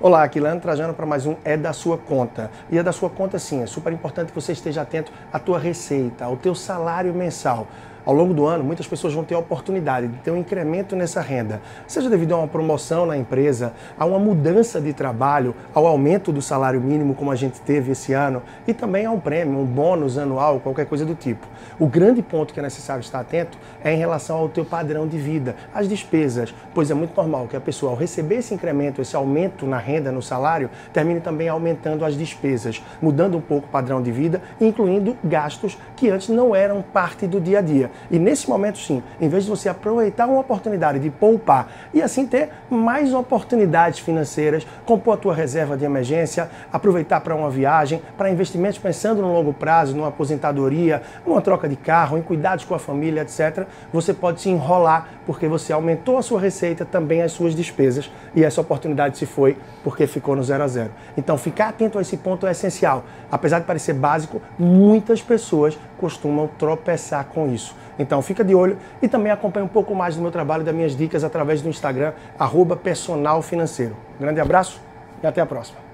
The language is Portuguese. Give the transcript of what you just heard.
Olá, aqui Leandro Trajano para mais um É da Sua Conta. E é da sua conta sim, é super importante que você esteja atento à tua receita, ao teu salário mensal. Ao longo do ano, muitas pessoas vão ter a oportunidade de ter um incremento nessa renda, seja devido a uma promoção na empresa, a uma mudança de trabalho, ao aumento do salário mínimo, como a gente teve esse ano, e também a um prêmio, um bônus anual, qualquer coisa do tipo. O grande ponto que é necessário estar atento é em relação ao teu padrão de vida, às despesas, pois é muito normal que a pessoa, ao receber esse incremento, esse aumento na renda, no salário, termine também aumentando as despesas, mudando um pouco o padrão de vida, incluindo gastos que antes não eram parte do dia a dia. E nesse momento, sim, em vez de você aproveitar uma oportunidade de poupar e assim ter mais oportunidades financeiras, compor a tua reserva de emergência, aproveitar para uma viagem, para investimentos pensando no longo prazo, numa aposentadoria, numa troca de carro, em cuidados com a família, etc., você pode se enrolar porque você aumentou a sua receita, também as suas despesas e essa oportunidade se foi porque ficou no zero a zero. Então, ficar atento a esse ponto é essencial. Apesar de parecer básico, muitas pessoas costumam tropeçar com isso. Então fica de olho e também acompanhe um pouco mais do meu trabalho e das minhas dicas através do Instagram, arroba personal financeiro. Grande abraço e até a próxima.